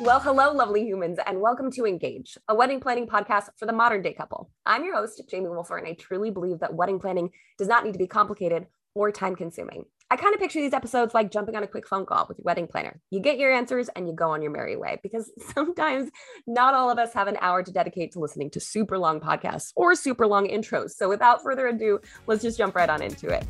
Well, hello, lovely humans, and welcome to Engage, a wedding planning podcast for the modern day couple. I'm your host, Jamie Wolfer, and I truly believe that wedding planning does not need to be complicated or time consuming. I kind of picture these episodes like jumping on a quick phone call with your wedding planner. You get your answers and you go on your merry way because sometimes not all of us have an hour to dedicate to listening to super long podcasts or super long intros. So without further ado, let's just jump right on into it.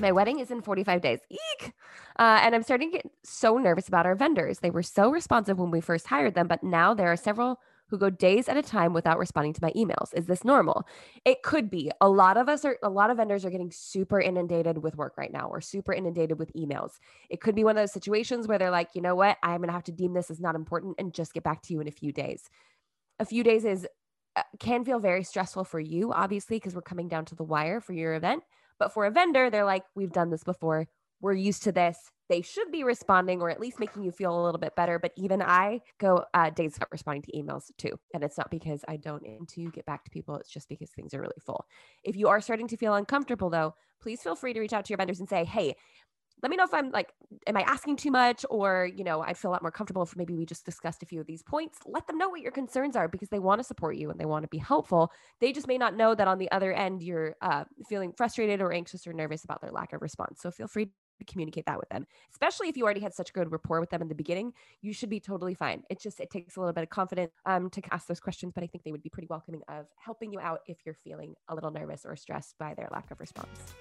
My wedding is in 45 days. Eek! Uh, and I'm starting to get so nervous about our vendors. They were so responsive when we first hired them, but now there are several who go days at a time without responding to my emails. Is this normal? It could be. A lot of us are, a lot of vendors are getting super inundated with work right now or super inundated with emails. It could be one of those situations where they're like, you know what? I'm going to have to deem this as not important and just get back to you in a few days. A few days is, uh, can feel very stressful for you, obviously, because we're coming down to the wire for your event. But for a vendor, they're like, we've done this before. We're used to this. They should be responding or at least making you feel a little bit better. But even I go uh, days without responding to emails too. And it's not because I don't need to get back to people. It's just because things are really full. If you are starting to feel uncomfortable though, please feel free to reach out to your vendors and say, hey, let me know if I'm like, am I asking too much? Or, you know, I feel a lot more comfortable if maybe we just discussed a few of these points. Let them know what your concerns are because they want to support you and they want to be helpful. They just may not know that on the other end, you're uh, feeling frustrated or anxious or nervous about their lack of response. So feel free to communicate that with them, especially if you already had such a good rapport with them in the beginning. You should be totally fine. It just, it takes a little bit of confidence um, to ask those questions, but I think they would be pretty welcoming of helping you out if you're feeling a little nervous or stressed by their lack of response.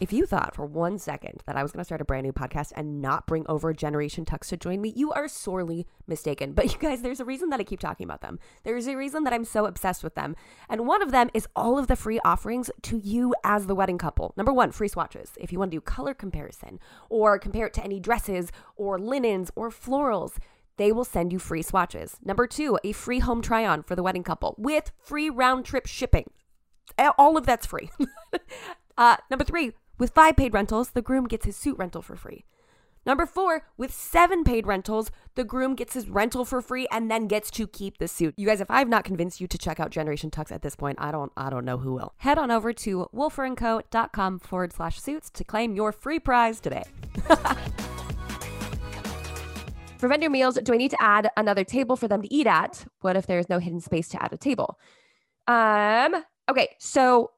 If you thought for one second that I was going to start a brand new podcast and not bring over Generation Tux to join me, you are sorely mistaken. But you guys, there's a reason that I keep talking about them. There's a reason that I'm so obsessed with them. And one of them is all of the free offerings to you as the wedding couple. Number one, free swatches. If you want to do color comparison or compare it to any dresses or linens or florals, they will send you free swatches. Number two, a free home try on for the wedding couple with free round trip shipping. All of that's free. uh, number three, with five paid rentals, the groom gets his suit rental for free. Number four, with seven paid rentals, the groom gets his rental for free and then gets to keep the suit. You guys, if I've not convinced you to check out Generation Tux at this point, I don't I don't know who will. Head on over to wolferandco.com forward slash suits to claim your free prize today. for vendor meals, do I need to add another table for them to eat at? What if there's no hidden space to add a table? Um, okay, so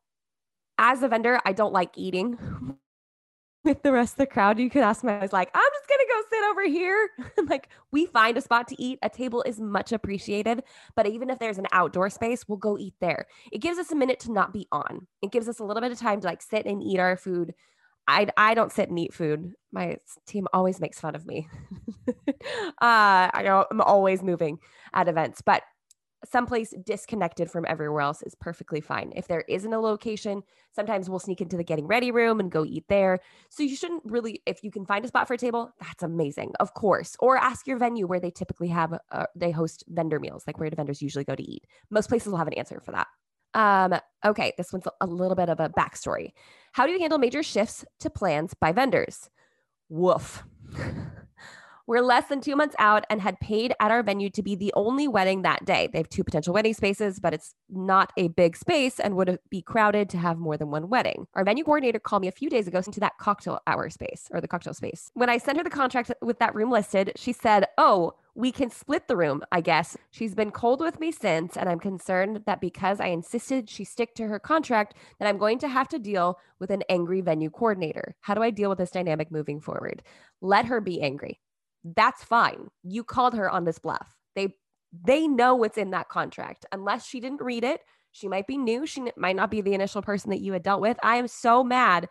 as a vendor, I don't like eating with the rest of the crowd. You could ask me, I was like, I'm just gonna go sit over here. like we find a spot to eat. A table is much appreciated, but even if there's an outdoor space, we'll go eat there. It gives us a minute to not be on. It gives us a little bit of time to like sit and eat our food. I, I don't sit and eat food. My team always makes fun of me. uh, I I'm always moving at events, but someplace disconnected from everywhere else is perfectly fine. If there isn't a location, sometimes we'll sneak into the getting ready room and go eat there. So you shouldn't really, if you can find a spot for a table, that's amazing, of course. Or ask your venue where they typically have, uh, they host vendor meals, like where do vendors usually go to eat. Most places will have an answer for that. Um, okay, this one's a little bit of a backstory. How do you handle major shifts to plans by vendors? Woof. We're less than two months out and had paid at our venue to be the only wedding that day. They have two potential wedding spaces, but it's not a big space and would be crowded to have more than one wedding. Our venue coordinator called me a few days ago into that cocktail hour space or the cocktail space. When I sent her the contract with that room listed, she said, Oh, we can split the room, I guess. She's been cold with me since, and I'm concerned that because I insisted she stick to her contract, that I'm going to have to deal with an angry venue coordinator. How do I deal with this dynamic moving forward? Let her be angry that's fine. You called her on this bluff. They they know what's in that contract. Unless she didn't read it, she might be new. She might not be the initial person that you had dealt with. I am so mad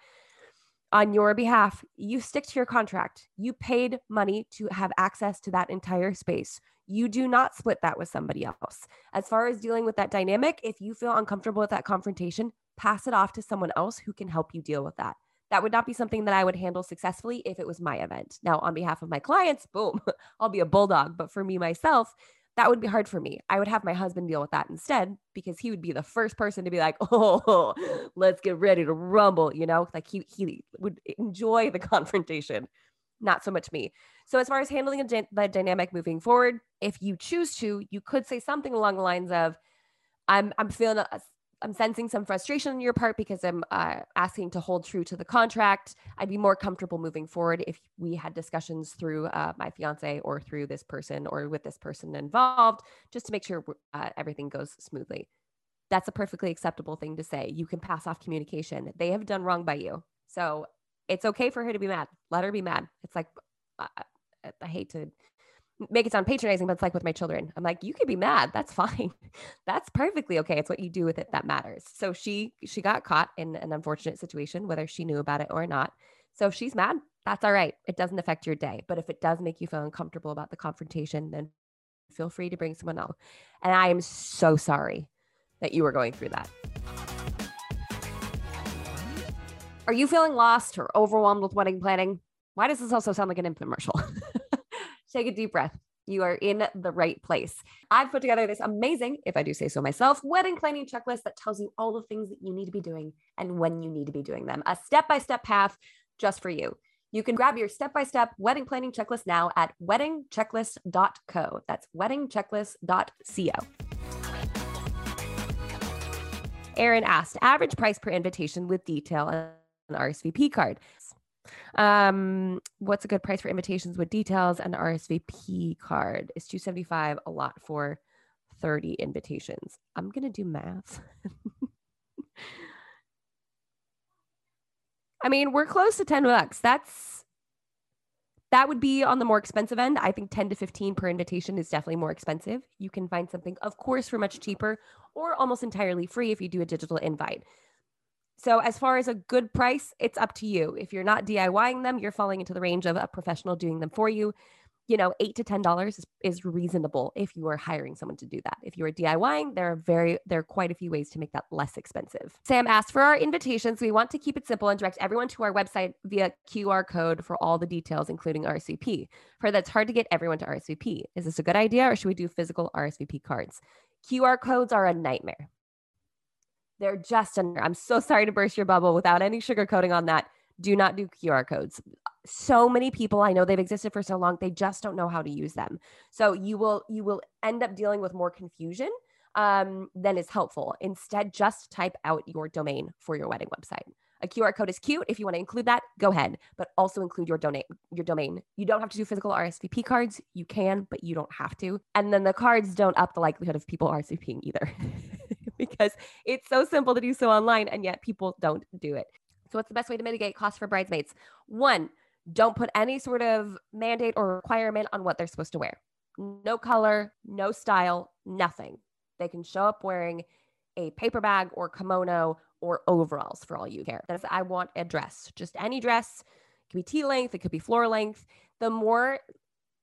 on your behalf. You stick to your contract. You paid money to have access to that entire space. You do not split that with somebody else. As far as dealing with that dynamic, if you feel uncomfortable with that confrontation, pass it off to someone else who can help you deal with that. That would not be something that I would handle successfully if it was my event. Now, on behalf of my clients, boom, I'll be a bulldog. But for me myself, that would be hard for me. I would have my husband deal with that instead because he would be the first person to be like, "Oh, let's get ready to rumble," you know? Like he he would enjoy the confrontation, not so much me. So as far as handling the dynamic moving forward, if you choose to, you could say something along the lines of, "I'm I'm feeling I'm sensing some frustration on your part because I'm uh, asking to hold true to the contract. I'd be more comfortable moving forward if we had discussions through uh, my fiance or through this person or with this person involved, just to make sure uh, everything goes smoothly. That's a perfectly acceptable thing to say. You can pass off communication. They have done wrong by you. So it's okay for her to be mad. Let her be mad. It's like, I, I hate to make it sound patronizing, but it's like with my children. I'm like, you could be mad. That's fine. That's perfectly okay. It's what you do with it that matters. So she she got caught in an unfortunate situation, whether she knew about it or not. So if she's mad, that's all right. It doesn't affect your day. But if it does make you feel uncomfortable about the confrontation, then feel free to bring someone else. And I am so sorry that you were going through that. Are you feeling lost or overwhelmed with wedding planning? Why does this also sound like an infomercial? Take a deep breath. You are in the right place. I've put together this amazing, if I do say so myself, wedding planning checklist that tells you all the things that you need to be doing and when you need to be doing them. A step by step path just for you. You can grab your step by step wedding planning checklist now at weddingchecklist.co. That's weddingchecklist.co. Aaron asked average price per invitation with detail and RSVP card. Um, what's a good price for invitations with details and RSVP card? Is 275 a lot for 30 invitations? I'm gonna do math. I mean, we're close to 10 bucks. That's that would be on the more expensive end. I think 10 to 15 per invitation is definitely more expensive. You can find something, of course, for much cheaper or almost entirely free if you do a digital invite. So, as far as a good price, it's up to you. If you're not DIYing them, you're falling into the range of a professional doing them for you. You know, eight to ten dollars is, is reasonable if you are hiring someone to do that. If you are DIYing, there are very there are quite a few ways to make that less expensive. Sam asked for our invitations. We want to keep it simple and direct everyone to our website via QR code for all the details, including RSVP. For that's hard to get everyone to RSVP. Is this a good idea, or should we do physical RSVP cards? QR codes are a nightmare. They're just under. I'm so sorry to burst your bubble without any sugarcoating on that. Do not do QR codes. So many people I know they've existed for so long, they just don't know how to use them. So you will you will end up dealing with more confusion um, than is helpful. Instead, just type out your domain for your wedding website. A QR code is cute. If you want to include that, go ahead, but also include your domain. Your domain. You don't have to do physical RSVP cards. You can, but you don't have to. And then the cards don't up the likelihood of people RSVPing either. because it's so simple to do so online and yet people don't do it. So, what's the best way to mitigate costs for bridesmaids? One, don't put any sort of mandate or requirement on what they're supposed to wear. No color, no style, nothing. They can show up wearing a paper bag or kimono or overalls for all you care. That is, I want a dress, just any dress. It could be tea length, it could be floor length. The more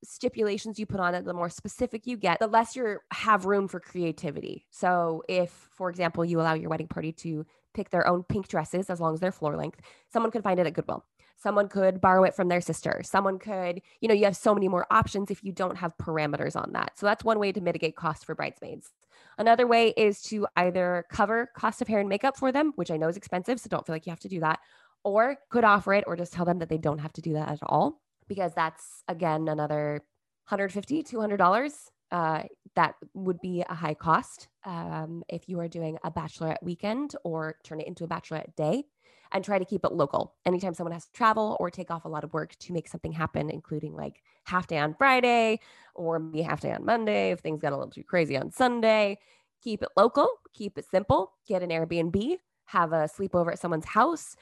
stipulations you put on it, the more specific you get, the less you have room for creativity. So, if, for example, you allow your wedding party to pick their own pink dresses as long as they're floor length, someone could find it at Goodwill. Someone could borrow it from their sister. Someone could, you know, you have so many more options if you don't have parameters on that. So, that's one way to mitigate costs for bridesmaids. Another way is to either cover cost of hair and makeup for them, which I know is expensive. So, don't feel like you have to do that, or could offer it or just tell them that they don't have to do that at all because that's again another 150 $200 uh, that would be a high cost um, if you are doing a bachelorette weekend or turn it into a bachelorette day and try to keep it local. Anytime someone has to travel or take off a lot of work to make something happen, including like half day on Friday or maybe half day on Monday if things got a little too crazy on Sunday, keep it local, keep it simple, get an Airbnb, have a sleepover at someone's house,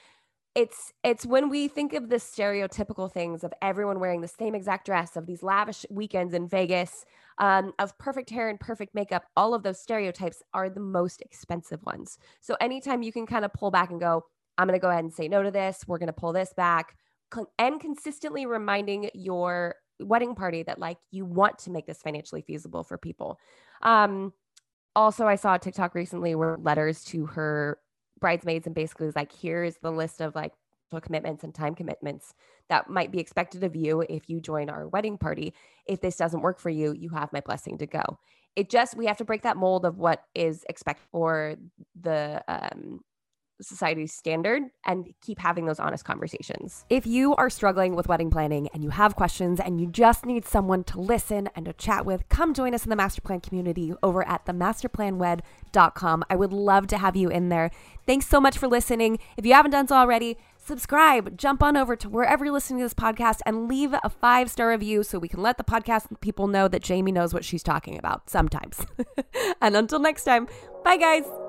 it's it's when we think of the stereotypical things of everyone wearing the same exact dress of these lavish weekends in vegas um, of perfect hair and perfect makeup all of those stereotypes are the most expensive ones. So anytime you can kind of pull back and go i'm going to go ahead and say no to this. We're going to pull this back and consistently reminding your wedding party that like you want to make this financially feasible for people. Um also i saw a tiktok recently where letters to her bridesmaids and basically was like, here's the list of like commitments and time commitments that might be expected of you if you join our wedding party. If this doesn't work for you, you have my blessing to go. It just, we have to break that mold of what is expected for the, um, society's standard and keep having those honest conversations. If you are struggling with wedding planning and you have questions and you just need someone to listen and to chat with, come join us in the Master Plan community over at themasterplanwed.com. I would love to have you in there. Thanks so much for listening. If you haven't done so already, subscribe, jump on over to wherever you're listening to this podcast and leave a five star review so we can let the podcast people know that Jamie knows what she's talking about sometimes. and until next time, bye guys.